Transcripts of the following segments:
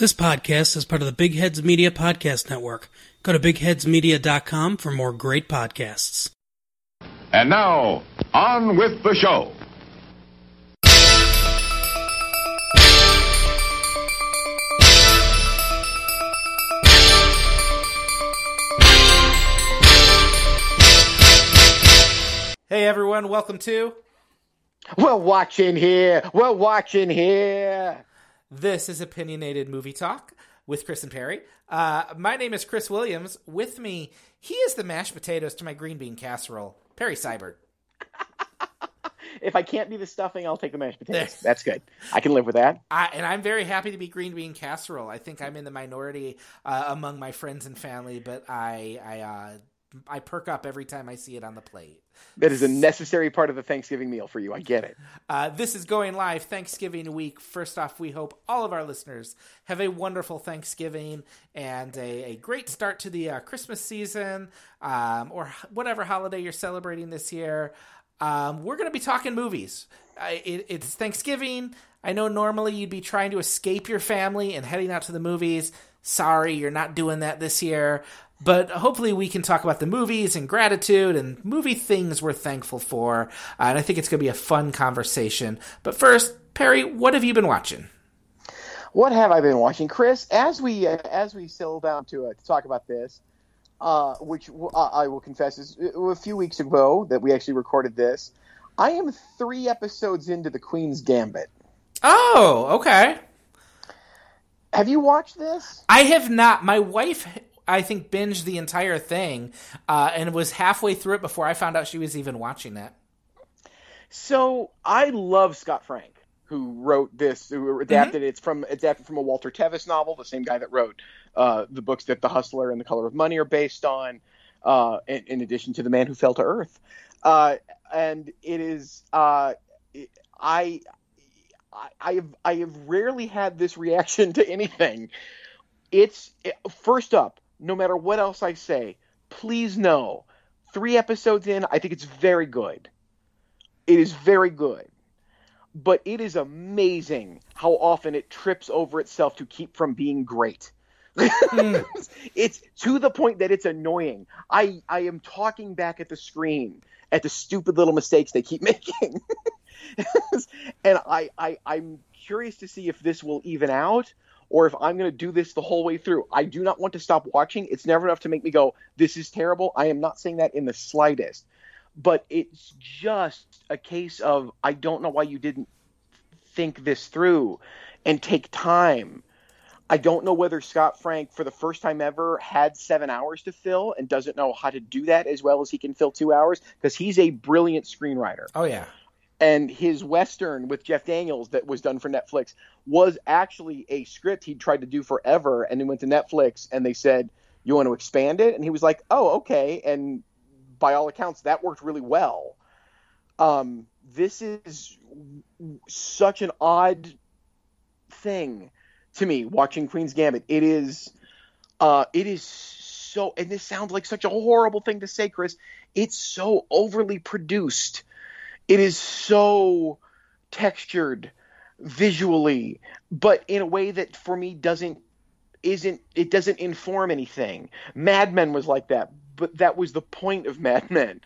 This podcast is part of the Big Heads Media Podcast Network. Go to bigheadsmedia.com for more great podcasts. And now, on with the show. Hey everyone, welcome to We're watching here. We're watching here. This is Opinionated Movie Talk with Chris and Perry. Uh, my name is Chris Williams. With me, he is the mashed potatoes to my green bean casserole, Perry Seibert. If I can't be the stuffing, I'll take the mashed potatoes. That's good. I can live with that. I, and I'm very happy to be green bean casserole. I think I'm in the minority uh, among my friends and family, but I I uh, I perk up every time I see it on the plate. That is a necessary part of the Thanksgiving meal for you. I get it. Uh, this is going live Thanksgiving week. First off, we hope all of our listeners have a wonderful Thanksgiving and a, a great start to the uh, Christmas season um, or whatever holiday you're celebrating this year. Um, we're going to be talking movies. I, it, it's Thanksgiving. I know normally you'd be trying to escape your family and heading out to the movies. Sorry, you're not doing that this year. But hopefully, we can talk about the movies and gratitude and movie things we're thankful for. Uh, and I think it's going to be a fun conversation. But first, Perry, what have you been watching? What have I been watching, Chris? As we uh, as we settle down to uh, to talk about this, uh, which w- uh, I will confess is uh, a few weeks ago that we actually recorded this. I am three episodes into the Queen's Gambit. Oh, okay. Have you watched this? I have not. My wife, I think, binged the entire thing uh, and was halfway through it before I found out she was even watching it. So I love Scott Frank, who wrote this, who adapted it. It's from adapted from a Walter Tevis novel, the same guy that wrote uh, the books that The Hustler and The Color of Money are based on, uh, in, in addition to The Man Who Fell to Earth. Uh, and it is, uh, it- I, I, I have, I have rarely had this reaction to anything. It's first up, no matter what else I say, please know, three episodes in, I think it's very good. It is very good. But it is amazing how often it trips over itself to keep from being great. Hmm. it's to the point that it's annoying. I, I am talking back at the screen at the stupid little mistakes they keep making. and I, I I'm curious to see if this will even out or if I'm going to do this the whole way through. I do not want to stop watching. It's never enough to make me go, this is terrible. I am not saying that in the slightest. But it's just a case of I don't know why you didn't think this through and take time. I don't know whether Scott Frank, for the first time ever, had seven hours to fill and doesn't know how to do that as well as he can fill two hours because he's a brilliant screenwriter Oh, yeah. And his western with Jeff Daniels that was done for Netflix was actually a script he'd tried to do forever, and then went to Netflix and they said, "You want to expand it?" And he was like, "Oh, okay." And by all accounts, that worked really well. Um, this is such an odd thing to me watching Queen's Gambit. It is, uh, it is so, and this sounds like such a horrible thing to say, Chris. It's so overly produced it is so textured visually but in a way that for me doesn't isn't it doesn't inform anything. Mad men was like that but that was the point of mad men.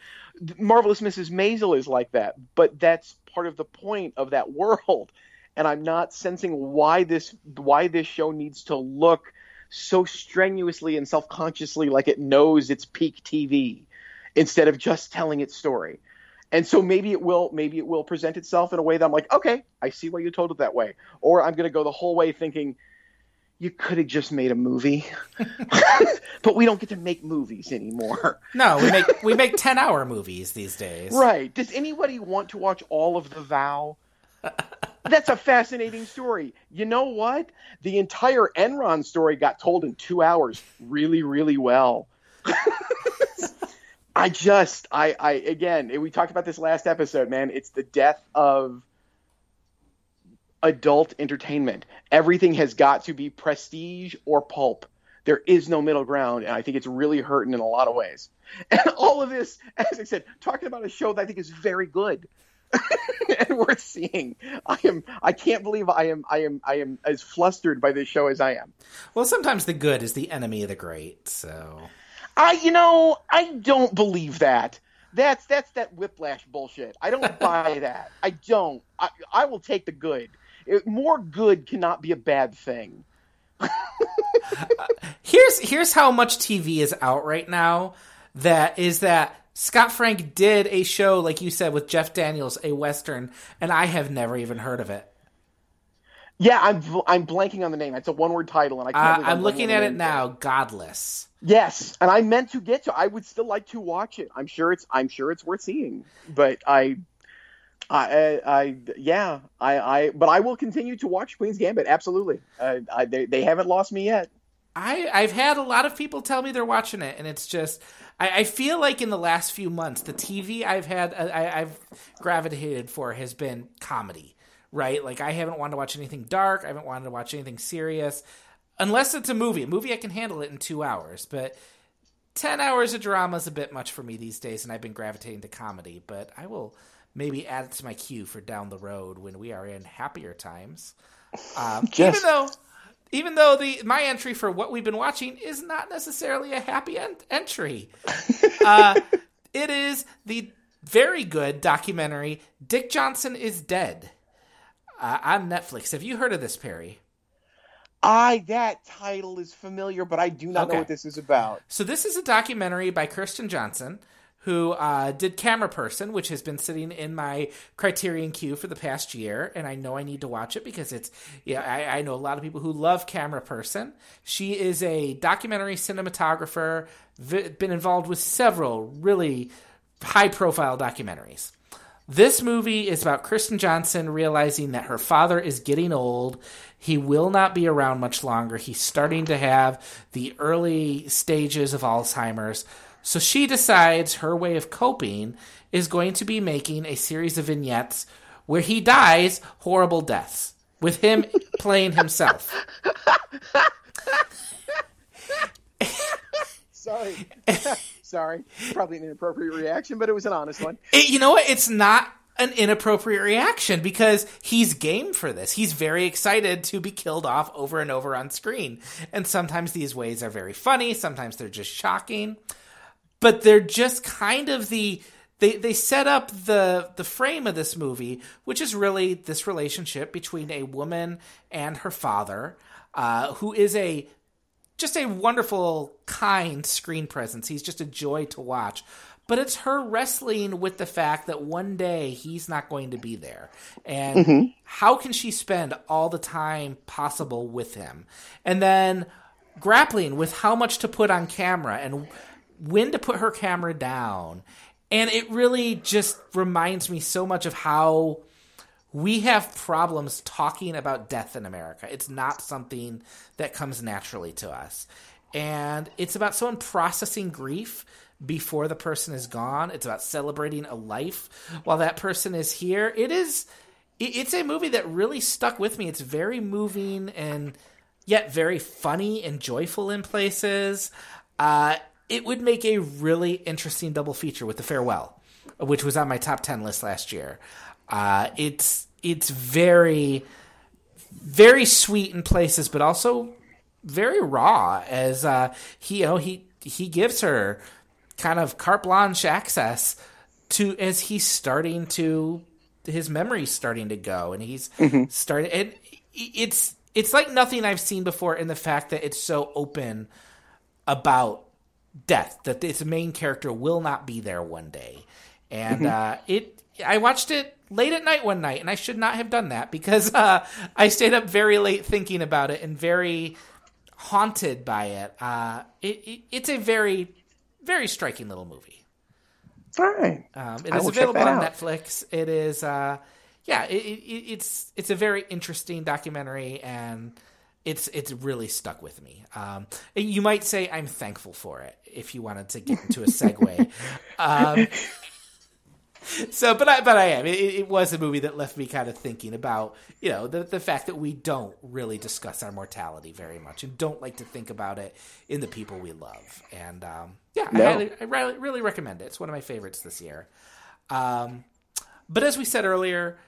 Marvelous mrs maisel is like that but that's part of the point of that world. And i'm not sensing why this why this show needs to look so strenuously and self-consciously like it knows it's peak tv instead of just telling its story and so maybe it will maybe it will present itself in a way that I'm like, okay, I see why you told it that way. Or I'm going to go the whole way thinking you could have just made a movie. but we don't get to make movies anymore. No, we make we make ten hour movies these days. Right. Does anybody want to watch all of The Vow? That's a fascinating story. You know what? The entire Enron story got told in 2 hours really really well. I just, I, I, again, we talked about this last episode, man. It's the death of adult entertainment. Everything has got to be prestige or pulp. There is no middle ground, and I think it's really hurting in a lot of ways. And all of this, as I said, talking about a show that I think is very good. and worth seeing. I am. I can't believe I am. I am. I am as flustered by this show as I am. Well, sometimes the good is the enemy of the great. So I, you know, I don't believe that. That's that's that whiplash bullshit. I don't buy that. I don't. I, I will take the good. It, more good cannot be a bad thing. here's here's how much TV is out right now. That is that Scott Frank did a show, like you said, with Jeff Daniels, a western, and I have never even heard of it. Yeah, I'm I'm blanking on the name. It's a one word title, and I can't. Uh, I'm looking at it now. Godless. Yes, and I meant to get to. I would still like to watch it. I'm sure it's. I'm sure it's worth seeing. But I, I, I, yeah, I, I. But I will continue to watch Queen's Gambit. Absolutely. Uh, I, they, they haven't lost me yet. I, I've had a lot of people tell me they're watching it, and it's just. I, I feel like in the last few months, the TV I've had, I, I've gravitated for has been comedy right? Like I haven't wanted to watch anything dark. I haven't wanted to watch anything serious, unless it's a movie. A movie I can handle it in two hours, but ten hours of drama is a bit much for me these days, and I've been gravitating to comedy. But I will maybe add it to my queue for down the road when we are in happier times. Um, Even though. Even though the my entry for what we've been watching is not necessarily a happy en- entry, uh, it is the very good documentary "Dick Johnson is Dead." uh, on Netflix. Have you heard of this, Perry? I that title is familiar, but I do not okay. know what this is about. So this is a documentary by Kirsten Johnson, who uh, did Cameraperson, which has been sitting in my Criterion queue for the past year, and I know I need to watch it because it's yeah I, I know a lot of people who love Cameraperson. She is a documentary cinematographer, v- been involved with several really high profile documentaries. This movie is about Kristen Johnson realizing that her father is getting old. He will not be around much longer. He's starting to have the early stages of Alzheimer's. So she decides her way of coping is going to be making a series of vignettes where he dies horrible deaths with him playing himself. Sorry. Sorry. Probably an inappropriate reaction, but it was an honest one. It, you know what? It's not an inappropriate reaction because he's game for this. He's very excited to be killed off over and over on screen. And sometimes these ways are very funny, sometimes they're just shocking. But they're just kind of the they they set up the the frame of this movie, which is really this relationship between a woman and her father, uh, who is a just a wonderful, kind screen presence. He's just a joy to watch. But it's her wrestling with the fact that one day he's not going to be there. And mm-hmm. how can she spend all the time possible with him? And then grappling with how much to put on camera and when to put her camera down. And it really just reminds me so much of how we have problems talking about death in America. It's not something that comes naturally to us. And it's about someone processing grief before the person is gone. It's about celebrating a life while that person is here. It is it's a movie that really stuck with me. It's very moving and yet very funny and joyful in places. Uh, it would make a really interesting double feature with The Farewell, which was on my top 10 list last year. Uh, it's it's very very sweet in places, but also very raw. As uh, he you know he he gives her kind of carte blanche access to as he's starting to his memory's starting to go, and he's mm-hmm. starting. It, it's it's like nothing I've seen before in the fact that it's so open about death that this main character will not be there one day, and mm-hmm. uh, it I watched it late at night one night, and I should not have done that because uh, I stayed up very late thinking about it and very haunted by it. Uh, it, it it's a very, very striking little movie. All right. Um, it is available on out. Netflix. It is, uh, yeah, it, it, it's it's a very interesting documentary, and it's it's really stuck with me. Um, you might say I'm thankful for it if you wanted to get into a segue. um, so, but I, but I am. It, it, was a movie that left me kind of thinking about, you know, the the fact that we don't really discuss our mortality very much and don't like to think about it in the people we love. And um, yeah, no. I, highly, I really, really recommend it. It's one of my favorites this year. Um, but as we said earlier,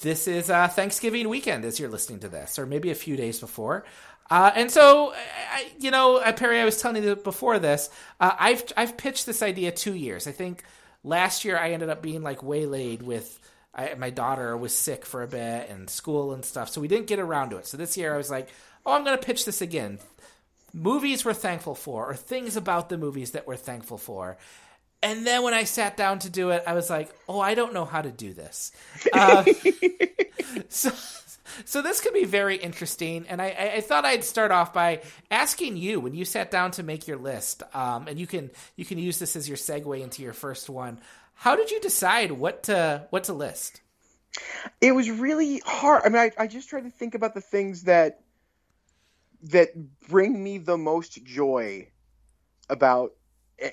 this is uh, Thanksgiving weekend as you're listening to this, or maybe a few days before. Uh, and so, I, you know, uh, Perry, I was telling you before this, uh, I've I've pitched this idea two years. I think last year I ended up being like waylaid with I, my daughter was sick for a bit and school and stuff, so we didn't get around to it. So this year I was like, oh, I'm going to pitch this again. Movies we're thankful for, or things about the movies that we're thankful for. And then when I sat down to do it, I was like, oh, I don't know how to do this. Uh, so so this could be very interesting, and I, I, thought I'd start off by asking you when you sat down to make your list, um, and you can you can use this as your segue into your first one. How did you decide what to what to list? It was really hard. I mean, I, I just tried to think about the things that that bring me the most joy about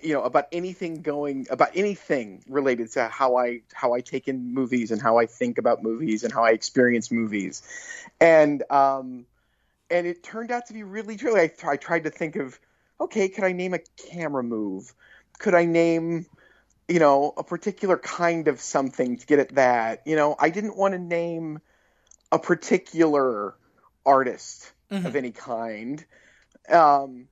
you know about anything going about anything related to how I how I take in movies and how I think about movies and how I experience movies, and um, and it turned out to be really truly. I, I tried to think of okay, could I name a camera move? Could I name you know a particular kind of something to get at that? You know, I didn't want to name a particular artist mm-hmm. of any kind. Um,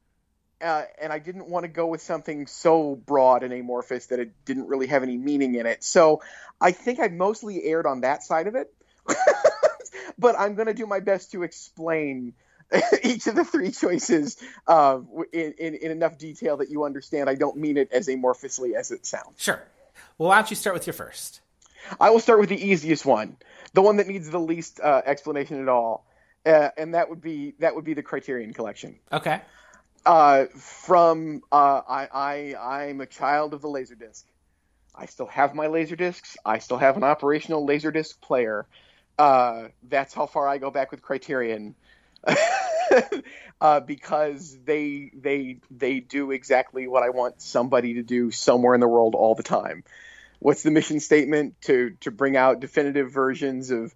uh, and I didn't want to go with something so broad and amorphous that it didn't really have any meaning in it. So I think I mostly erred on that side of it, but I'm going to do my best to explain each of the three choices uh, in, in, in, enough detail that you understand. I don't mean it as amorphously as it sounds. Sure. Well, why don't you start with your first? I will start with the easiest one, the one that needs the least uh, explanation at all, uh, and that would be that would be the Criterion Collection. Okay. Uh, from uh, I, I I'm a child of the Laserdisc. I still have my Laserdiscs. I still have an operational Laserdisc player. Uh, that's how far I go back with Criterion. uh, because they they they do exactly what I want somebody to do somewhere in the world all the time. What's the mission statement to to bring out definitive versions of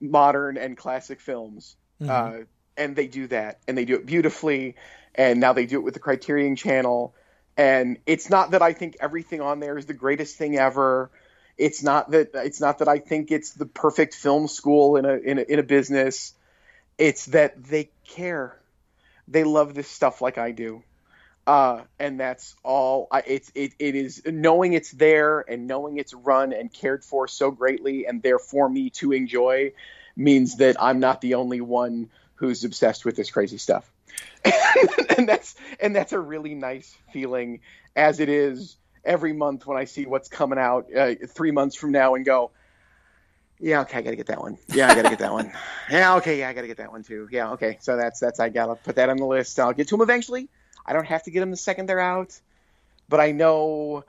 modern and classic films? Mm-hmm. And they do that, and they do it beautifully and now they do it with the Criterion Channel. And it's not that I think everything on there is the greatest thing ever. It's not that it's not that I think it's the perfect film school in a in a, in a business. It's that they care. They love this stuff like I do. Uh, and that's all. I, it's it, it is knowing it's there and knowing it's run and cared for so greatly and there for me to enjoy means that I'm not the only one who's obsessed with this crazy stuff. and that's and that's a really nice feeling as it is every month when I see what's coming out uh, three months from now and go, yeah, okay, I gotta get that one. Yeah, I gotta get that one. Yeah, okay, yeah, I gotta get that one too. Yeah, okay, so that's that's I gotta put that on the list. I'll get to them eventually. I don't have to get them the second they're out, but I know,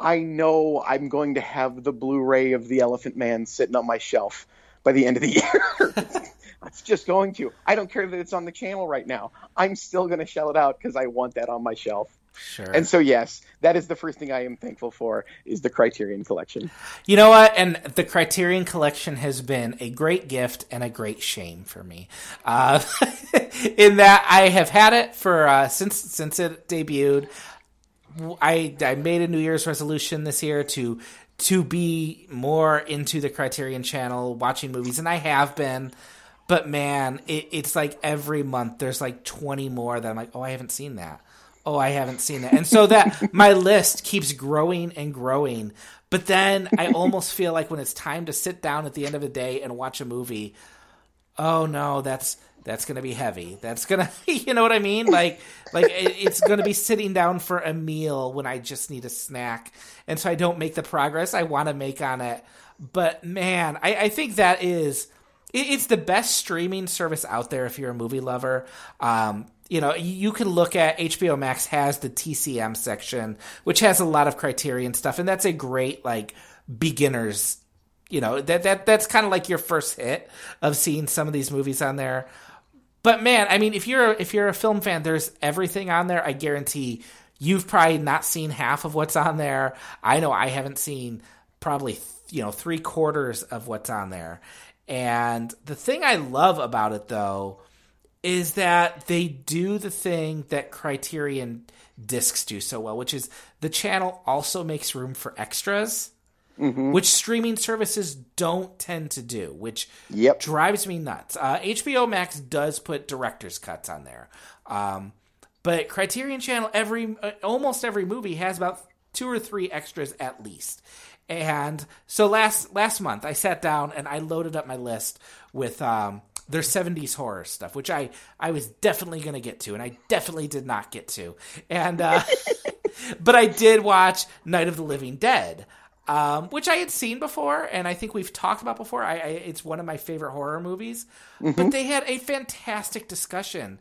I know I'm going to have the Blu-ray of the Elephant Man sitting on my shelf by the end of the year. It's just going to. I don't care that it's on the channel right now. I'm still going to shell it out because I want that on my shelf. Sure. And so yes, that is the first thing I am thankful for is the Criterion collection. You know what? And the Criterion collection has been a great gift and a great shame for me. Uh, in that I have had it for uh, since since it debuted. I I made a New Year's resolution this year to to be more into the Criterion channel, watching movies, and I have been. But man, it, it's like every month there's like 20 more that I'm like, oh, I haven't seen that. Oh, I haven't seen that. And so that my list keeps growing and growing. But then I almost feel like when it's time to sit down at the end of the day and watch a movie, oh no, that's that's gonna be heavy. That's gonna, you know what I mean? Like, like it, it's gonna be sitting down for a meal when I just need a snack, and so I don't make the progress I want to make on it. But man, I, I think that is it's the best streaming service out there if you're a movie lover. Um, you know, you can look at HBO Max has the TCM section, which has a lot of Criterion stuff, and that's a great like beginners. You know that that that's kind of like your first hit of seeing some of these movies on there. But man, I mean, if you're if you're a film fan, there's everything on there. I guarantee you've probably not seen half of what's on there. I know I haven't seen probably you know three quarters of what's on there and the thing I love about it, though, is that they do the thing that Criterion discs do so well, which is the channel also makes room for extras. which streaming services don't tend to do, which Yep. drives me nuts. Uh, HBO Max does put director's cuts on there, um, but Criterion Channel every uh, almost every movie has about two or three extras at least. And so last last month I sat down and I loaded up my list with um, their 70s horror stuff, which I I was definitely going to get to, and I definitely did not get to. And uh, but I did watch Night of the Living Dead. Um, which I had seen before, and I think we've talked about before. I, I it's one of my favorite horror movies. But they had a fantastic discussion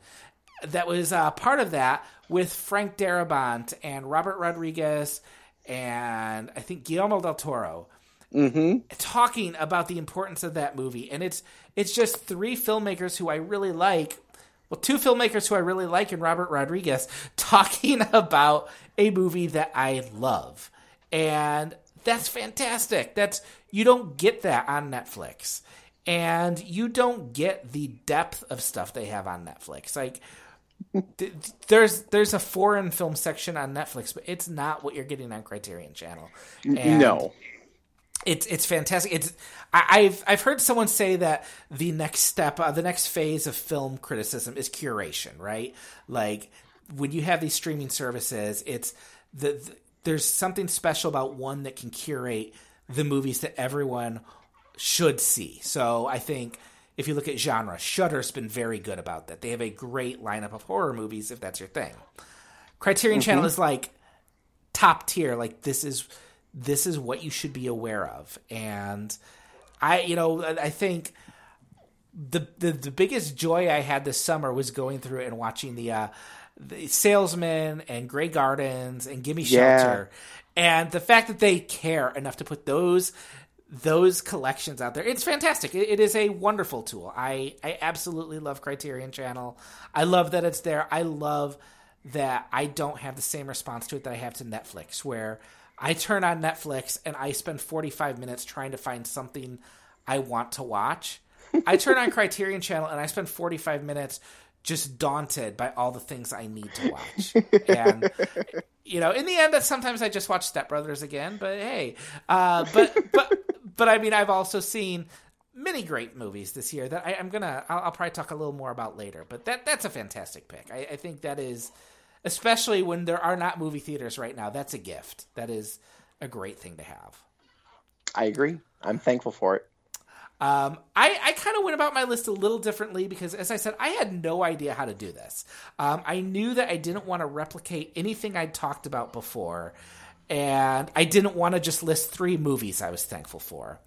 that was uh, part of that with Frank Darabont and Robert Rodriguez and I think Guillermo del Toro mm-hmm. talking about the importance of that movie. And it's it's just three filmmakers who I really like. Well, two filmmakers who I really like and Robert Rodriguez talking about a movie that I love. And that's fantastic. That's you don't get that on Netflix. And you don't get the depth of stuff they have on Netflix. Like there's there's a foreign film section on Netflix, but it's not what you're getting on Criterion Channel. And no. it's it's fantastic. It's I, I've I've heard someone say that the next step, uh, the next phase of film criticism is curation, right? Like when you have these streaming services, it's the, the there's something special about one that can curate the movies that everyone should see. So I think if you look at genre, Shudder's been very good about that. They have a great lineup of horror movies if that's your thing. Criterion Channel is like top tier. Like this is this is what you should be aware of. And I, you know, I think the the, the biggest joy I had this summer was going through and watching the uh, the Salesman and Grey Gardens and Gimme Yeah. Shelter, and the fact that they care enough to put those those collections out there. It's fantastic. It, it is a wonderful tool. I I absolutely love Criterion Channel. I love that it's there. I love that I don't have the same response to it that I have to Netflix, where I turn on Netflix and I spend 45 minutes trying to find something I want to watch. I turn on Criterion Channel and I spend 45 minutes just daunted by all the things I need to watch. And you know, in the end, that sometimes I just watch Step Brothers again. But hey, uh, but but but I mean, I've also seen many great movies this year that I, I'm gonna I'll, I'll probably talk a little more about later. But that that's a fantastic pick. I, I think that is, especially when there are not movie theaters right now. That's a gift. That is a great thing to have. I agree. I'm thankful for it. Um, I, I kind of went about my list a little differently because, as I said, I had no idea how to do this. Um, I knew that I didn't want to replicate anything I'd talked about before, and I didn't want to just list three movies I was thankful for.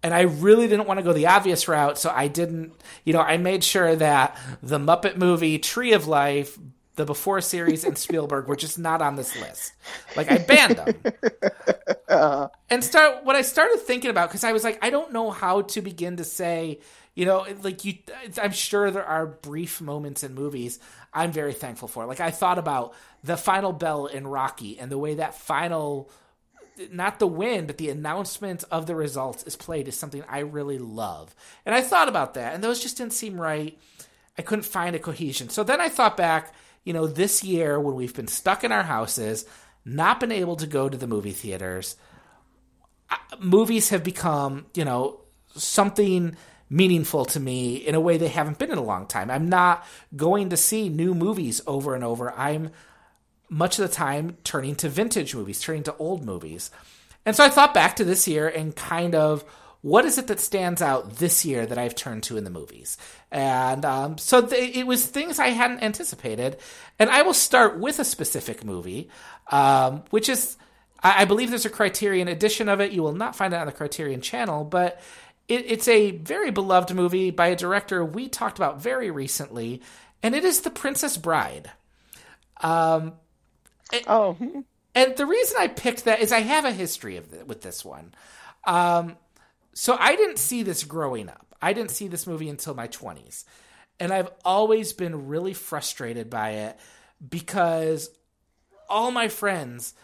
And I really didn't want to go the obvious route, so I didn't, you know, I made sure that the Muppet movie, Tree of Life, the Before series, and Spielberg were just not on this list. Like, I banned them and start what I started thinking about because I was like, I don't know how to begin to say, you know, like you. I'm sure there are brief moments in movies I'm very thankful for. Like I thought about the final bell in Rocky and the way that final, not the win, but the announcement of the results is played is something I really love. And I thought about that, and those just didn't seem right. I couldn't find a cohesion. So then I thought back, you know, this year when we've been stuck in our houses, not been able to go to the movie theaters uh, movies have become, you know, something meaningful to me in a way they haven't been in a long time. I'm not going to see new movies over and over. I'm much of the time turning to vintage movies, turning to old movies. And so I thought back to this year and kind of what is it that stands out this year that I've turned to in the movies? And um, so th- it was things I hadn't anticipated. And I will start with a specific movie, um, which is, I-, I believe there's a Criterion edition of it. You will not find it on the Criterion channel, but it- it's a very beloved movie by a director we talked about very recently, and it is The Princess Bride. Oh, hmm. And the reason I picked that is I have a history of th- with this one. Um, so I didn't see this growing up. I didn't see this movie until my 20s. And I've always been really frustrated by it because all my friends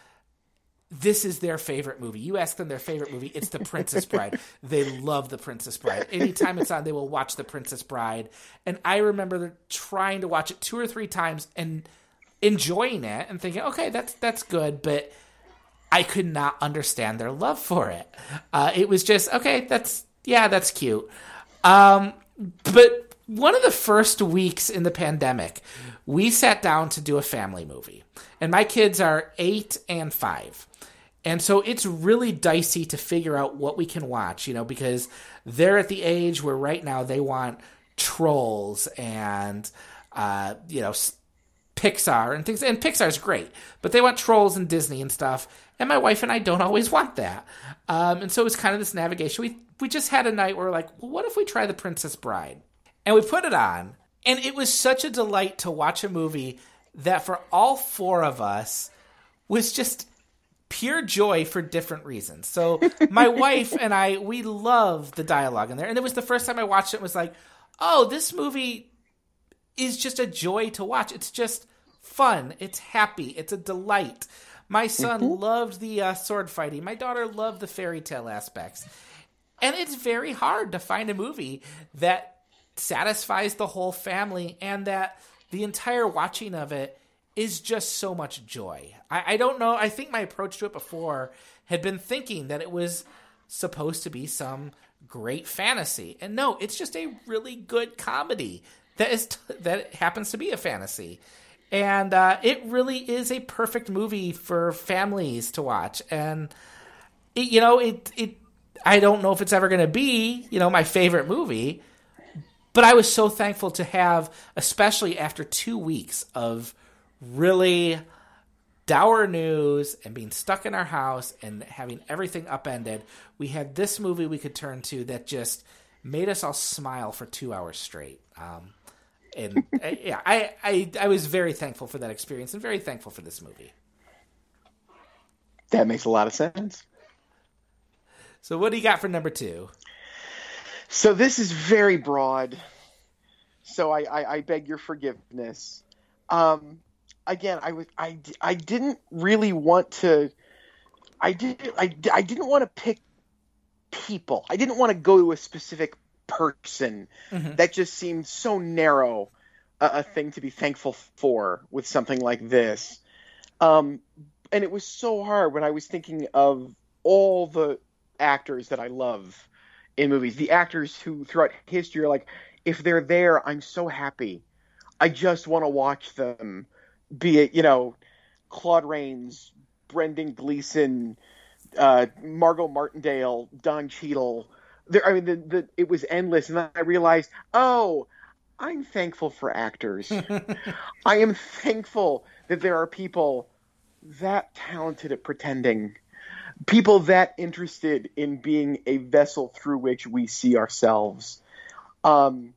this is their favorite movie. You ask them their favorite movie, it's The Princess Bride. they love The Princess Bride. Anytime it's on, they will watch The Princess Bride. And I remember trying to watch it two or three times and enjoying it and thinking, okay, that's that's good, but I could not understand their love for it. Uh, it was just okay. That's yeah, that's cute. Um, but one of the first weeks in the pandemic, we sat down to do a family movie, and my kids are eight and five. And so it's really dicey to figure out what we can watch, you know, because they're at the age where right now they want trolls and, uh, you know, Pixar and things. And Pixar's great, but they want trolls and Disney and stuff. And my wife and I don't always want that. Um, and so it was kind of this navigation. We, we just had a night where we're like, well, what if we try The Princess Bride? And we put it on. And it was such a delight to watch a movie that for all four of us was just pure joy for different reasons. So my wife and I, we love the dialogue in there. And it was the first time I watched it was like, oh, this movie is just a joy to watch. It's just fun. It's happy. It's a delight. My son mm-hmm. loved the uh, sword fighting. My daughter loved the fairy tale aspects. And it's very hard to find a movie that satisfies the whole family and that the entire watching of it is just so much joy. I, I don't know. I think my approach to it before had been thinking that it was supposed to be some great fantasy, and no, it's just a really good comedy that is t- that happens to be a fantasy, and uh, it really is a perfect movie for families to watch. And it, you know, it it I don't know if it's ever going to be you know my favorite movie, but I was so thankful to have, especially after two weeks of really dour news and being stuck in our house and having everything upended, we had this movie we could turn to that just made us all smile for two hours straight. Um, and yeah, I, I I was very thankful for that experience and very thankful for this movie. That makes a lot of sense. So, what do you got for number two? So this is very broad. So I, I, I beg your forgiveness. Um, again, I was I, I didn't really want to. I did I, I didn't want to pick people. I didn't want to go to a specific person. Mm-hmm. That just seemed so narrow a, a, thing to be thankful for with something like this. Um, and it was so hard when I was thinking of all the actors that I love in movies, the actors who throughout history are like, if they're there, I'm so happy. I just want to watch them be it you know Claude Rains, Brendan Gleeson, uh, Margot Martindale, Don Cheadle. There, I mean, the, the it was endless, and then I realized, oh, I'm thankful for actors. I am thankful that there are people that talented at pretending, people that interested in being a vessel through which we see ourselves. Um,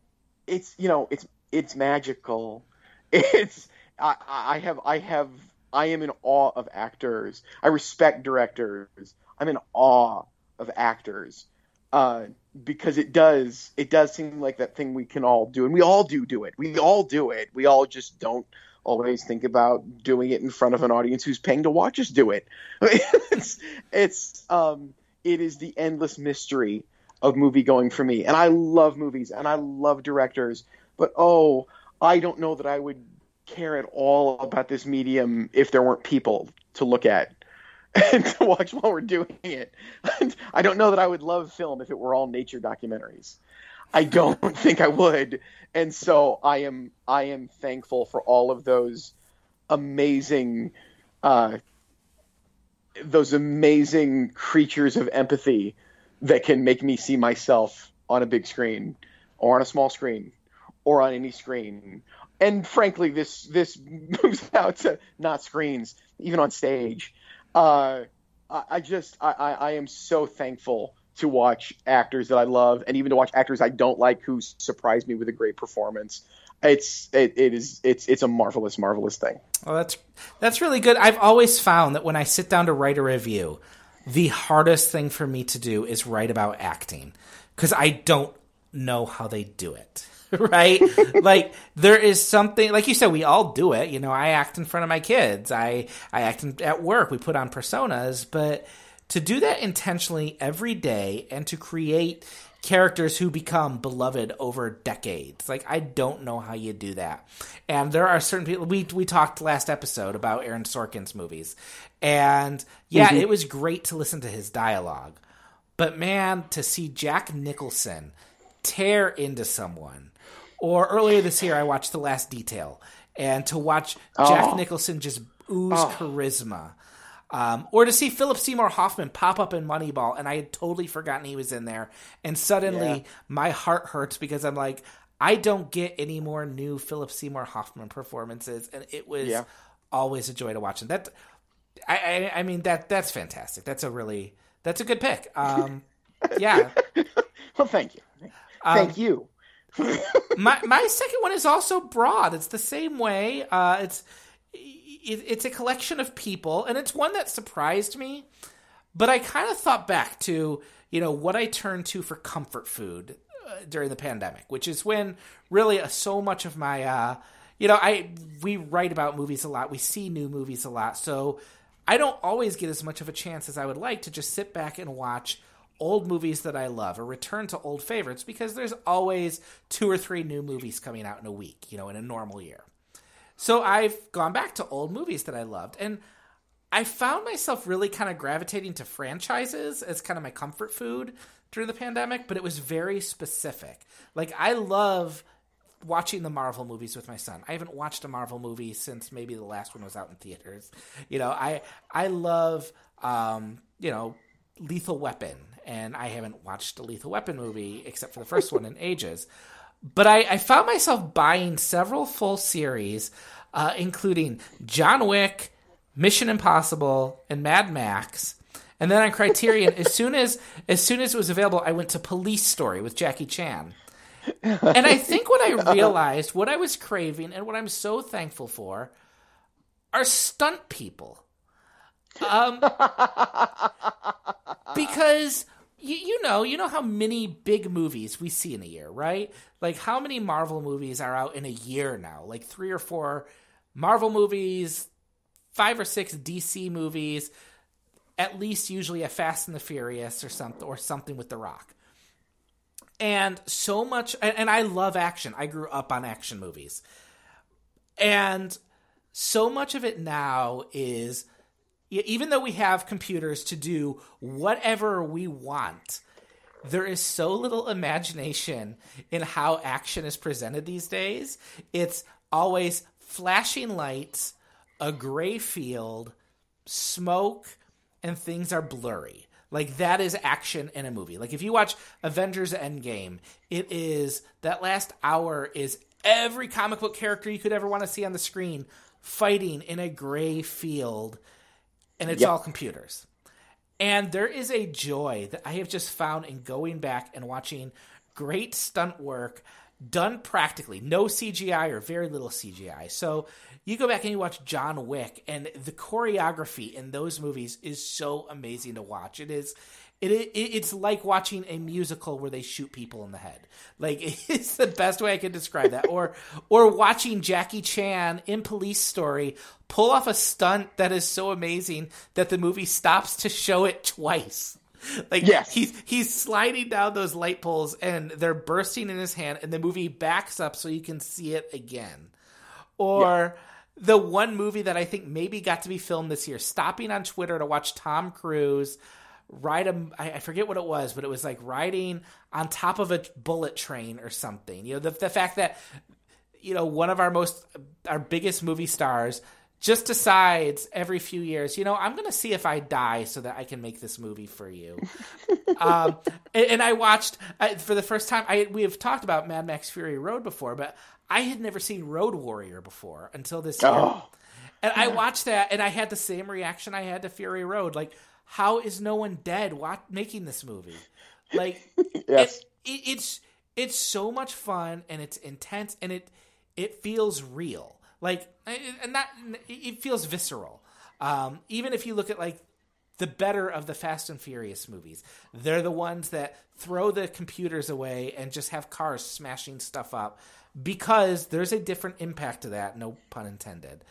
it's you know, it's it's magical. It's I, I have I have I am in awe of actors. I respect directors. I'm in awe of actors uh, because it does it does seem like that thing we can all do, and we all do do it. We all do it. We all just don't always think about doing it in front of an audience who's paying to watch us do it. it's it's um it is the endless mystery of movie going for me, and I love movies and I love directors, but oh, I don't know that I would care at all about this medium if there weren't people to look at and to watch while we're doing it. I don't know that I would love film if it were all nature documentaries. I don't think I would. And so I am I am thankful for all of those amazing uh, those amazing creatures of empathy that can make me see myself on a big screen or on a small screen or on any screen and frankly, this this moves out to not screens, even on stage. Uh, I, I, just I, I am so thankful to watch actors that I love, and even to watch actors I don't like who surprise me with a great performance. It's it, it is it's it's a marvelous marvelous thing. Well, that's that's really good. I've always found that when I sit down to write a review, the hardest thing for me to do is write about acting because I don't know how they do it. right? like there is something like you said, we all do it. You know, I act in front of my kids. I I act in, at work. We put on personas, but to do that intentionally every day and to create characters who become beloved over decades. Like I don't know how you do that. And there are certain people we we talked last episode about Aaron Sorkin's movies. And yeah, mm-hmm. it was great to listen to his dialogue. But man, to see Jack Nicholson tear into someone. Or earlier this year I watched The Last Detail and to watch Jack oh. Nicholson just ooze oh. charisma um, or to see Philip Seymour Hoffman pop up in Moneyball, and I had totally forgotten he was in there, and suddenly yeah. my heart hurts because I'm like, I don't get any more new Philip Seymour Hoffman performances, and it was yeah. always a joy to watch. And that, I, I, I, mean that that's fantastic. That's a really that's a good pick. Um, yeah. well, thank you. Thank um, you. my my second one is also broad. It's the same way. Uh, it's it, it's a collection of people, and it's one that surprised me. But I kind of thought back to you know what I turned to for comfort food uh, during the pandemic, which is when really uh, so much of my uh, you know I we write about movies a lot, we see new movies a lot, so I don't always get as much of a chance as I would like to just sit back and watch old movies that I love or return to old favorites because there's always two or three new movies coming out in a week, you know, in a normal year. So I've gone back to old movies that I loved and I found myself really kind of gravitating to franchises as kind of my comfort food during the pandemic, but it was very specific. Like I love watching the Marvel movies with my son. I haven't watched a Marvel movie since maybe the last one was out in theaters. You know, I I love um, you know, Lethal Weapon and I haven't watched a Lethal Weapon movie except for the first one in ages. But I, I found myself buying several full series, uh, including John Wick, Mission Impossible, and Mad Max. And then on Criterion, as soon as as soon as it was available, I went to Police Story with Jackie Chan. And I think what I realized, what I was craving, and what I'm so thankful for, are stunt people. Um, because you, you know, you know how many big movies we see in a year, right? Like how many Marvel movies are out in a year now? Like three or four Marvel movies, five or six DC movies, at least usually a Fast and the Furious or something or something with The Rock. And so much and, and I love action. I grew up on action movies. And so much of it now is even though we have computers to do whatever we want, there is so little imagination in how action is presented these days. It's always flashing lights, a gray field, smoke, and things are blurry. Like that is action in a movie. Like if you watch Avengers Endgame, it is that last hour is every comic book character you could ever want to see on the screen fighting in a gray field and it's yep. all computers. And there is a joy that I have just found in going back and watching great stunt work done practically, no CGI or very little CGI. So you go back and you watch John Wick, and the choreography in those movies is so amazing to watch. It is it, it, it's like watching a musical where they shoot people in the head. Like it's the best way I can describe that. or or watching Jackie Chan in Police Story pull off a stunt that is so amazing that the movie stops to show it twice. Like yes. he's he's sliding down those light poles and they're bursting in his hand and the movie backs up so you can see it again. Or yeah the one movie that I think maybe got to be filmed this year, stopping on Twitter to watch Tom Cruise ride a I forget what it was, but it was like riding on top of a bullet train or something. You know, the the fact that you know one of our most our biggest movie stars just decides every few years, you know, I'm going to see if I die so that I can make this movie for you. um, and, and, I watched I, for the first time. I we have talked about Mad Max Fury Road before, but I had never seen Road Warrior before until this year. Oh. And I watched that, and I had the same reaction I had to Fury Road. Like, how is no one dead what, making this movie? Like, yes. It, it, it's it's so much fun and it's intense and it it feels real. Like, and that it feels visceral. Um, even if you look at like the better of the Fast and Furious movies, they're the ones that throw the computers away and just have cars smashing stuff up because there's a different impact to that. No pun intended.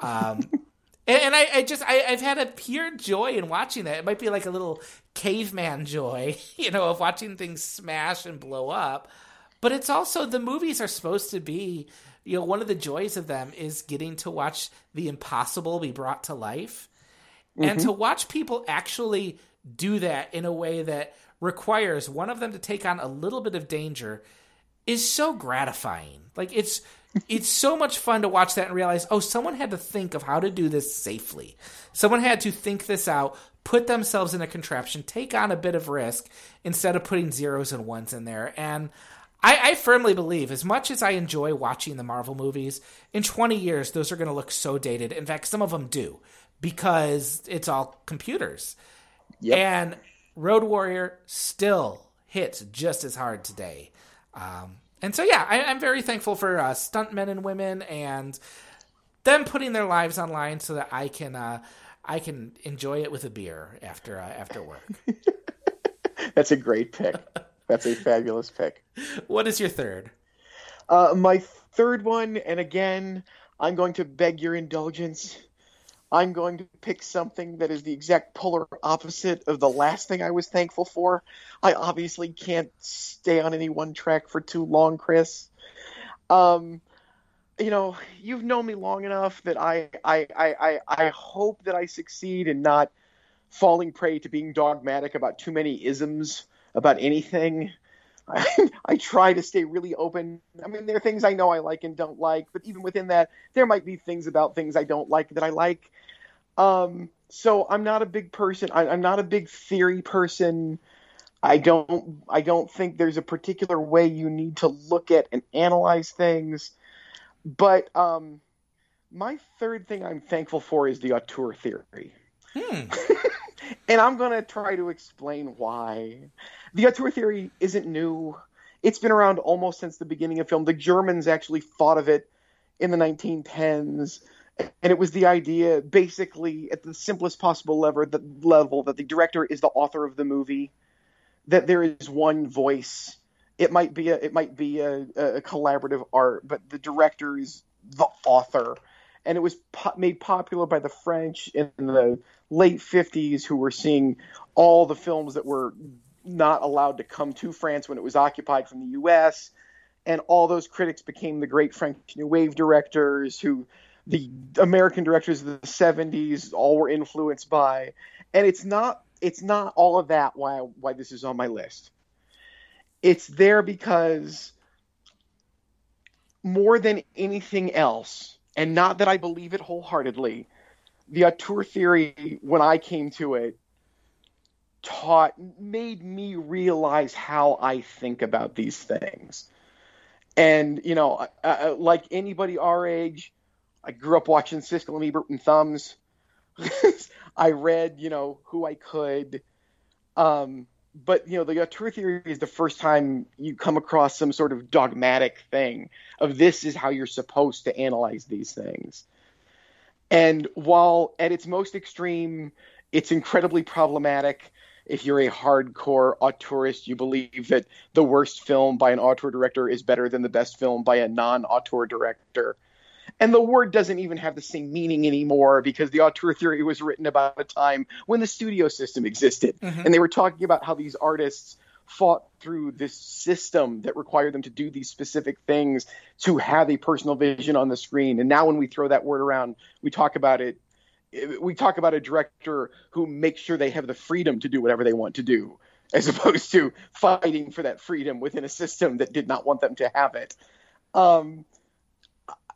Um, And, and I, I just I, have had a pure joy in watching that. It might be like a little caveman joy, you know, of watching things smash and blow up. But it's also the movies are supposed to be, you know, one of the joys of them is getting to watch the impossible be brought to life. Mm-hmm. And to watch people actually do that in a way that requires one of them to take on a little bit of danger is so gratifying. Like it's it's so much fun to watch that and realize, oh, someone had to think of how to do this safely. Someone had to think this out, put themselves in a contraption, take on a bit of risk instead of putting zeros and ones in there. And I, I firmly believe, as much as I enjoy watching the Marvel movies, in 20 years, those are going to look so dated. In fact, some of them do because it's all computers. Yep. And Road Warrior still hits just as hard today. Um, and so, yeah, I, am very thankful for uh, stuntmen and women and them putting their lives online so that I can uh, I can enjoy it with a beer after uh, after work. That's a great pick. That's a fabulous pick. What is your third? Uh, my third one, and again, I'm going to beg your indulgence. I'm going to pick something that is the exact polar opposite of the last thing I was thankful for. I obviously can't stay on any one track for too long, Chris. Um, you know, you've known me long enough that I, I, I, I, I hope that I succeed in not falling prey to being dogmatic about too many isms about anything. I, I try to stay really open. I mean, there are things I know I like and don't like, but even within that, there might be things about things I don't like that I like. Um, so I'm not a big person. I, I'm not a big theory person. I don't. I don't think there's a particular way you need to look at and analyze things. But um, my third thing I'm thankful for is the auteur theory. Hmm. and I'm going to try to explain why. The auteur theory isn't new. It's been around almost since the beginning of film. The Germans actually thought of it in the 1910s and it was the idea basically at the simplest possible level, the level that the director is the author of the movie that there is one voice it might be a it might be a, a collaborative art but the director is the author and it was po- made popular by the french in the late 50s who were seeing all the films that were not allowed to come to france when it was occupied from the us and all those critics became the great french new wave directors who the American directors of the 70s all were influenced by. And it's not it's not all of that why why this is on my list. It's there because more than anything else, and not that I believe it wholeheartedly, the auteur theory when I came to it taught made me realize how I think about these things. And you know, uh, uh like anybody our age, I grew up watching Siskel and Ebert and Thumbs. I read, you know, who I could. Um, but you know, the auteur theory is the first time you come across some sort of dogmatic thing of this is how you're supposed to analyze these things. And while at its most extreme, it's incredibly problematic. If you're a hardcore auteurist, you believe that the worst film by an auteur director is better than the best film by a non-auteur director and the word doesn't even have the same meaning anymore because the auteur theory was written about a time when the studio system existed. Mm-hmm. And they were talking about how these artists fought through this system that required them to do these specific things to have a personal vision on the screen. And now when we throw that word around, we talk about it we talk about a director who makes sure they have the freedom to do whatever they want to do as opposed to fighting for that freedom within a system that did not want them to have it. Um,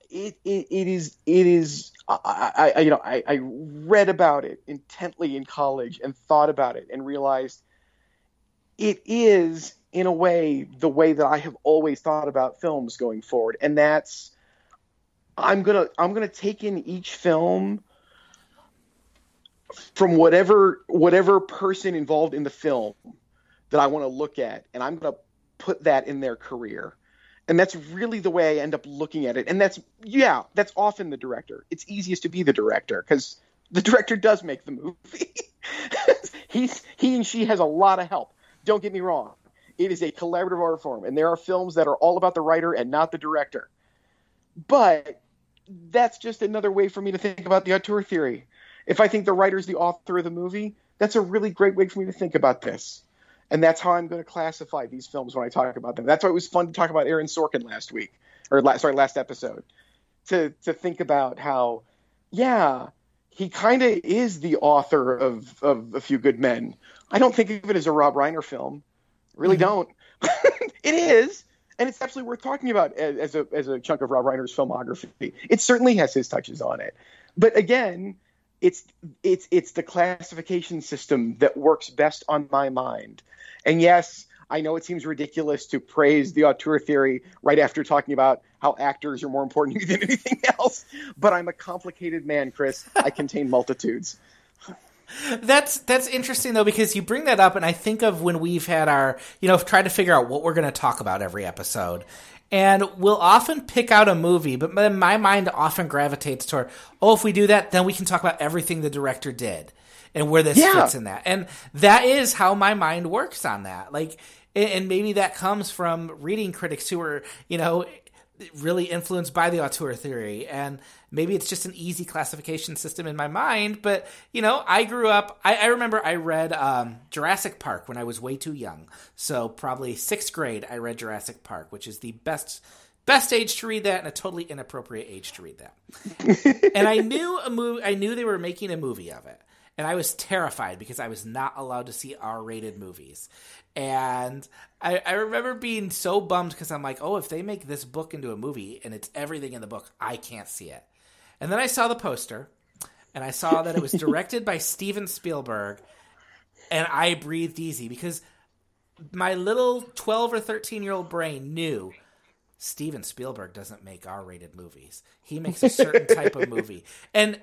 it, it, it is it is I, I you know I, I read about it intently in college and thought about it and realized it is in a way the way that I have always thought about films going forward and that's I'm gonna I'm gonna take in each film from whatever whatever person involved in the film that I want to look at and I'm gonna put that in their career and that's really the way I end up looking at it. And that's yeah, that's often the director. It's easiest to be the director because the director does make the movie. He's he and she has a lot of help. Don't get me wrong. It is a collaborative art form, and there are films that are all about the writer and not the director. But that's just another way for me to think about the auteur theory. If I think the writer's the author of the movie, that's a really great way for me to think about this. And that's how I'm going to classify these films when I talk about them. That's why it was fun to talk about Aaron Sorkin last week, or sorry, last episode, to to think about how, yeah, he kind of is the author of of A Few Good Men. I don't think of it as a Rob Reiner film, really mm-hmm. don't. it is, and it's absolutely worth talking about as, as a as a chunk of Rob Reiner's filmography. It certainly has his touches on it, but again, it's it's it's the classification system that works best on my mind. And yes, I know it seems ridiculous to praise the auteur theory right after talking about how actors are more important than anything else, but I'm a complicated man, Chris. I contain multitudes. That's that's interesting though because you bring that up and I think of when we've had our you know tried to figure out what we're going to talk about every episode. And we'll often pick out a movie, but my mind often gravitates toward, oh, if we do that, then we can talk about everything the director did and where this yeah. fits in that. And that is how my mind works on that. Like, and maybe that comes from reading critics who are, you know, really influenced by the auteur theory. And maybe it's just an easy classification system in my mind but you know i grew up i, I remember i read um, jurassic park when i was way too young. So probably sixth grade i read jurassic park which is the best best age to read that and a totally inappropriate age to read that. And i knew a movie i knew they were making a movie of it and I was terrified because I was not allowed to see R-rated movies. And I, I remember being so bummed because I'm like, oh, if they make this book into a movie and it's everything in the book, I can't see it. And then I saw the poster, and I saw that it was directed by Steven Spielberg, and I breathed easy because my little 12 or 13 year old brain knew Steven Spielberg doesn't make R-rated movies. He makes a certain type of movie. And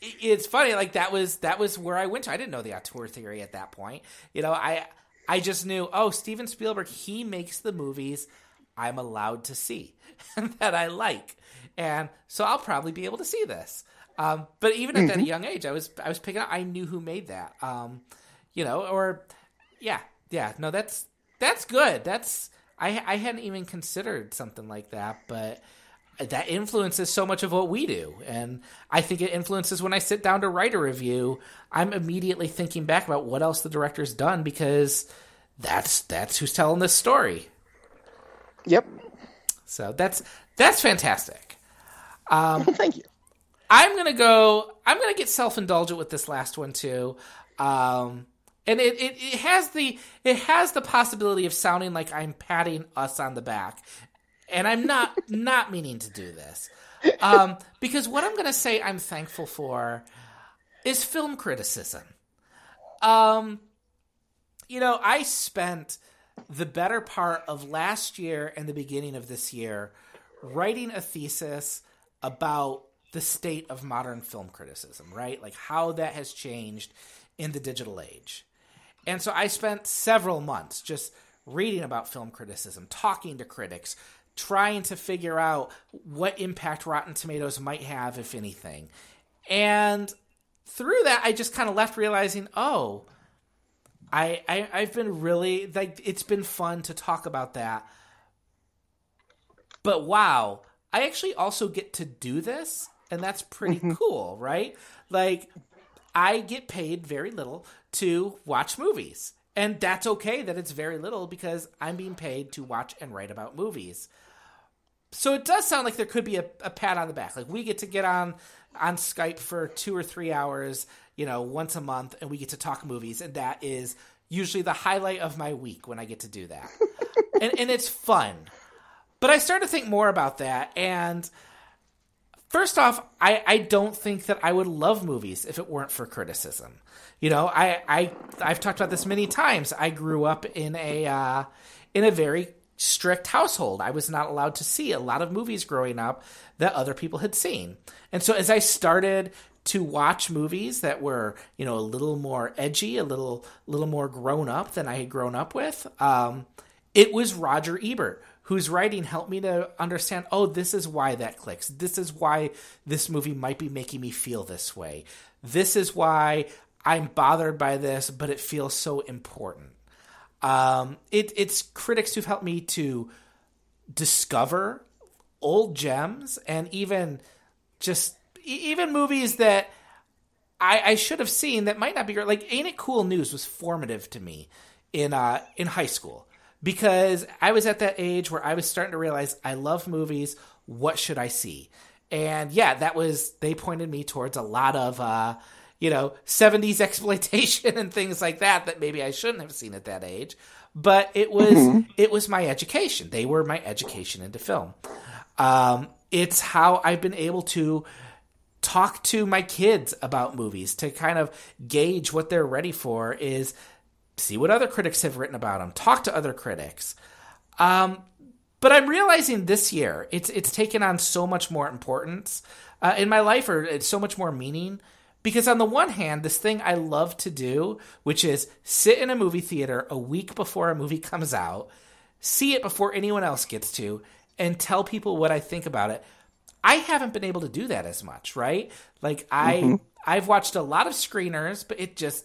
it's funny like that was that was where I went to. I didn't know the auteur theory at that point. You know, I I just knew, oh, Steven Spielberg, he makes the movies I'm allowed to see and that I like. And so I'll probably be able to see this. Um, but even at mm-hmm. that young age, I was I was picking up. I knew who made that. Um, you know, or yeah, yeah. No, that's that's good. That's I I hadn't even considered something like that, but that influences so much of what we do. And I think it influences when I sit down to write a review, I'm immediately thinking back about what else the director's done because that's that's who's telling this story. Yep. So that's that's fantastic. Um, Thank you. I'm gonna go. I'm gonna get self indulgent with this last one too, um, and it, it, it has the it has the possibility of sounding like I'm patting us on the back, and I'm not not meaning to do this, um, because what I'm going to say I'm thankful for is film criticism. Um, you know, I spent the better part of last year and the beginning of this year writing a thesis about the state of modern film criticism, right? Like how that has changed in the digital age. And so I spent several months just reading about film criticism, talking to critics, trying to figure out what impact Rotten Tomatoes might have, if anything. And through that, I just kind of left realizing, oh, I, I I've been really like it's been fun to talk about that. But wow, I actually also get to do this, and that's pretty mm-hmm. cool, right? Like I get paid very little to watch movies. And that's okay that it's very little because I'm being paid to watch and write about movies so it does sound like there could be a, a pat on the back. Like we get to get on on Skype for two or three hours, you know, once a month, and we get to talk movies, and that is usually the highlight of my week when I get to do that, and, and it's fun. But I started to think more about that, and first off, I, I don't think that I would love movies if it weren't for criticism. You know, I, I I've talked about this many times. I grew up in a uh, in a very strict household. I was not allowed to see a lot of movies growing up that other people had seen. And so as I started to watch movies that were, you know, a little more edgy, a little little more grown up than I had grown up with, um, it was Roger Ebert whose writing helped me to understand, oh, this is why that clicks. This is why this movie might be making me feel this way. This is why I'm bothered by this, but it feels so important. Um, it, it's critics who've helped me to discover old gems and even just even movies that I, I should have seen that might not be great. Like Ain't It Cool News was formative to me in uh, in high school because I was at that age where I was starting to realize I love movies. What should I see? And yeah, that was they pointed me towards a lot of uh, you know 70s exploitation and things like that that maybe I shouldn't have seen at that age. But it was mm-hmm. it was my education. They were my education into film. Um, it's how I've been able to talk to my kids about movies to kind of gauge what they're ready for is see what other critics have written about them talk to other critics um, but i'm realizing this year it's it's taken on so much more importance uh, in my life or it's so much more meaning because on the one hand this thing i love to do which is sit in a movie theater a week before a movie comes out see it before anyone else gets to and tell people what i think about it I haven't been able to do that as much, right? Like I mm-hmm. I've watched a lot of screeners, but it just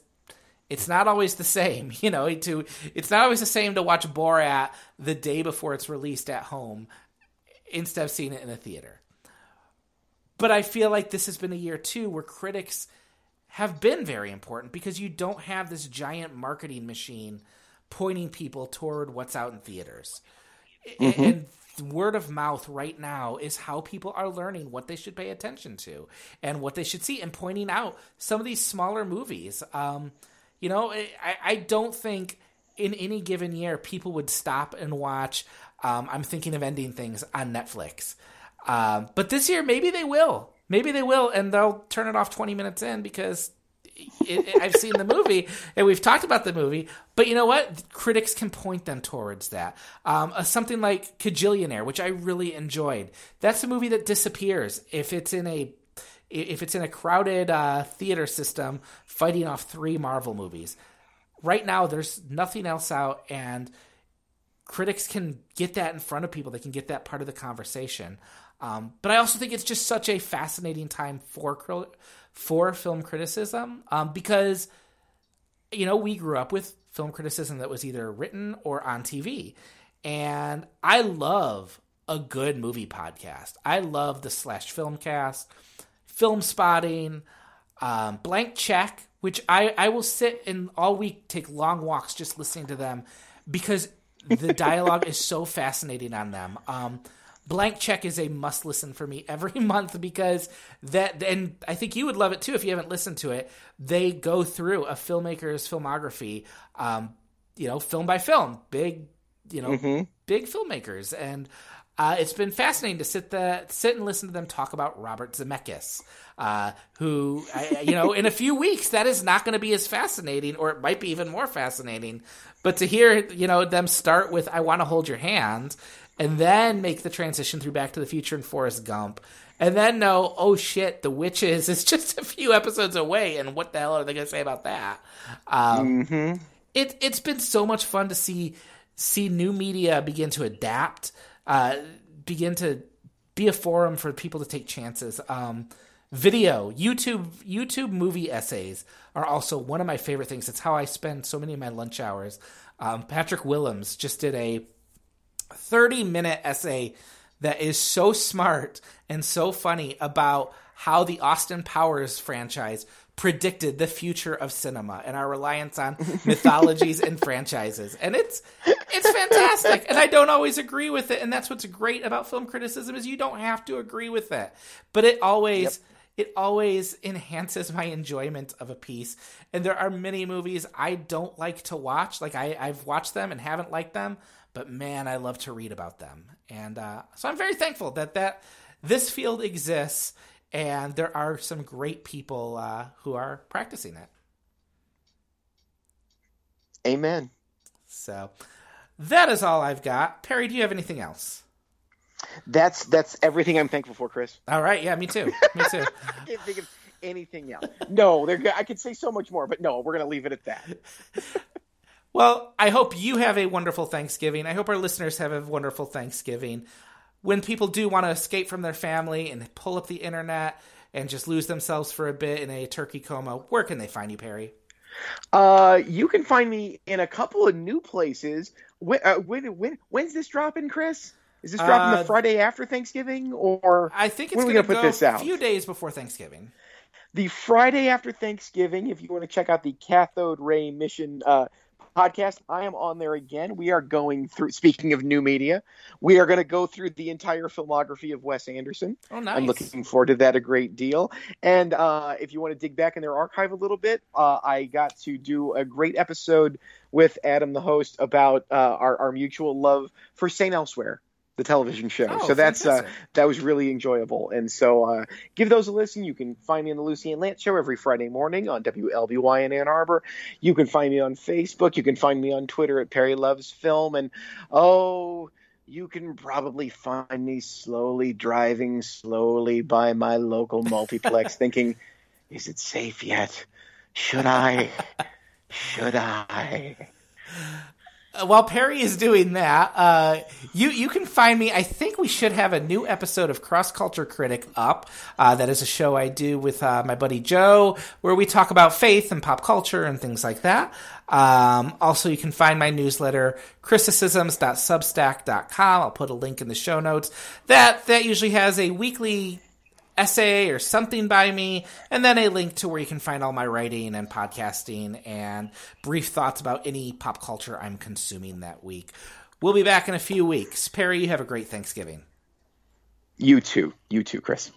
it's not always the same, you know. To it's not always the same to watch Borat the day before it's released at home instead of seeing it in a theater. But I feel like this has been a year too where critics have been very important because you don't have this giant marketing machine pointing people toward what's out in theaters. Mm-hmm. And word of mouth right now is how people are learning what they should pay attention to and what they should see and pointing out some of these smaller movies. Um, you know, I, I don't think in any given year people would stop and watch. Um, I'm thinking of ending things on Netflix. Um, but this year, maybe they will. Maybe they will, and they'll turn it off 20 minutes in because it, it, I've seen the movie and we've talked about the movie, but you know what? Critics can point them towards that. Um, uh, something like Kajillionaire, which I really enjoyed. That's a movie that disappears if it's in a if it's in a crowded uh, theater system fighting off three Marvel movies. Right now, there's nothing else out, and critics can get that in front of people. They can get that part of the conversation. Um, but I also think it's just such a fascinating time for for film criticism um, because you know we grew up with film criticism that was either written or on TV, and I love a good movie podcast. I love the Slash Filmcast, Film Spotting, um, Blank Check, which I I will sit and all week take long walks just listening to them because the dialogue is so fascinating on them. Um, Blank Check is a must listen for me every month because that and I think you would love it too if you haven't listened to it. They go through a filmmaker's filmography, um, you know, film by film, big, you know, mm-hmm. big filmmakers, and uh, it's been fascinating to sit the sit and listen to them talk about Robert Zemeckis, uh, who I, you know, in a few weeks that is not going to be as fascinating, or it might be even more fascinating. But to hear you know them start with "I want to hold your hand," and then make the transition through Back to the Future and Forrest Gump, and then know, oh shit, The Witches is just a few episodes away, and what the hell are they going to say about that? Um, mm-hmm. It it's been so much fun to see see new media begin to adapt, uh, begin to be a forum for people to take chances. Um, video, YouTube, YouTube movie essays are also one of my favorite things. It's how I spend so many of my lunch hours. Um, Patrick Willems just did a 30 minute essay that is so smart and so funny about how the Austin Powers franchise predicted the future of cinema and our reliance on mythologies and franchises. And it's it's fantastic. And I don't always agree with it. And that's what's great about film criticism is you don't have to agree with it. But it always yep. it always enhances my enjoyment of a piece. And there are many movies I don't like to watch. Like I, I've watched them and haven't liked them but man, I love to read about them. And uh, so I'm very thankful that that this field exists, and there are some great people uh, who are practicing it. Amen. So that is all I've got. Perry, do you have anything else? That's that's everything I'm thankful for, Chris. All right, yeah, me too. Me too. I can't think of anything else. No, I could say so much more, but no, we're gonna leave it at that. Well, I hope you have a wonderful Thanksgiving. I hope our listeners have a wonderful Thanksgiving. When people do want to escape from their family and pull up the internet and just lose themselves for a bit in a turkey coma, where can they find you, Perry? Uh, you can find me in a couple of new places. When, uh, when, when when's this dropping, Chris? Is this dropping Uh, the Friday after Thanksgiving, or I think it's when are we going to gonna go put this out? a few days before Thanksgiving. the Friday after Thanksgiving? If you want to check out the Cathode Ray Mission uh, podcast, I am on there again. We are going through. Speaking of new media, we are going to go through the entire filmography of Wes Anderson. Oh, nice. I'm looking forward to that a great deal. And uh, if you want to dig back in their archive a little bit, uh, I got to do a great episode with Adam, the host, about uh, our, our mutual love for St. Elsewhere, the television show. Oh, so that's uh, that was really enjoyable. And so uh, give those a listen. You can find me on the Lucy Ann Lance show every Friday morning on WLBY in Ann Arbor. You can find me on Facebook. You can find me on Twitter at Perry Loves Film. And oh, you can probably find me slowly driving slowly by my local multiplex, thinking, "Is it safe yet? Should I? Should I?" Uh, while Perry is doing that, uh, you you can find me. I think we should have a new episode of Cross Culture Critic up. Uh, that is a show I do with uh, my buddy Joe, where we talk about faith and pop culture and things like that. Um, also, you can find my newsletter criticisms.substack.com. I'll put a link in the show notes. That that usually has a weekly essay or something by me, and then a link to where you can find all my writing and podcasting and brief thoughts about any pop culture I'm consuming that week. We'll be back in a few weeks. Perry, you have a great Thanksgiving. You too. You too, Chris.